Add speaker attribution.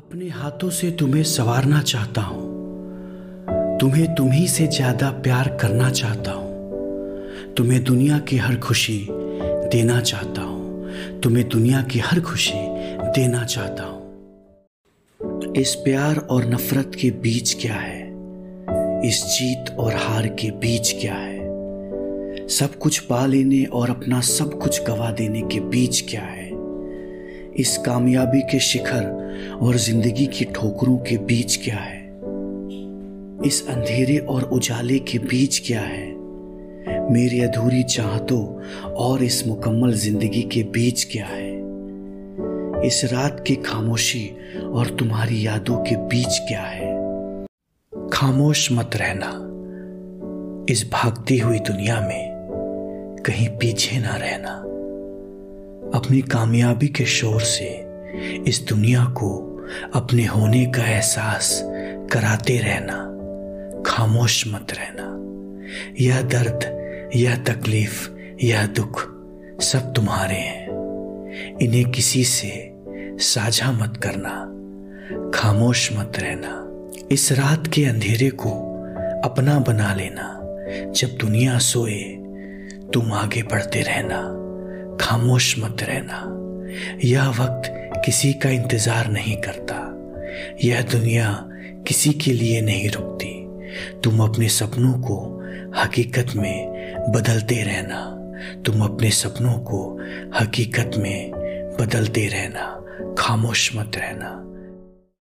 Speaker 1: अपने हाथों से तुम्हें संवारना चाहता हूँ। तुम्हें तुम्ही से ज़्यादा प्यार करना चाहता हूँ। तुम्हें दुनिया की हर खुशी देना चाहता हूँ। तुम्हें दुनिया की हर खुशी देना चाहता हूँ। इस प्यार और नफरत के बीच क्या है? इस जीत और हार के बीच क्या है? सब कुछ पा लेने और अपना सब कुछ गवा देने के बीच क्या है? इस कामयाबी के शिखर और ज़िंदगी की ठोकरों के बीच क्या है? इस अंधेरे और उजाले के बीच क्या है? मेरी अधूरी चाहतों और इस मुकम्मल ज़िंदगी के बीच क्या है? इस रात की खामोशी और तुम्हारी यादों के बीच क्या है? खामोश मत रहना। इस भागती हुई दुनिया में कहीं पीछे ना रहना। अपनी कामयाबी के शोर से इस दुनिया को अपने होने का एहसास कराते रहना, खामोश मत रहना। यह दर्द, यह तकलीफ़, यह दुख सब तुम्हारे हैं। इन्हें किसी से साझा मत करना, खामोश मत रहना। इस रात के अंधेरे को अपना बना लेना। जब दुनिया सोए, तुम आगे बढ़ते रहना। खामोश मत रहना। यह वक्त किसी का इंतज़ार नहीं करता। यह दुनिया किसी के लिए नहीं रुकती। तुम अपने सपनों को हकीकत में बदलते रहना। तुम अपने सपनों को हकीकत में बदलते रहना। खामोश मत रहना।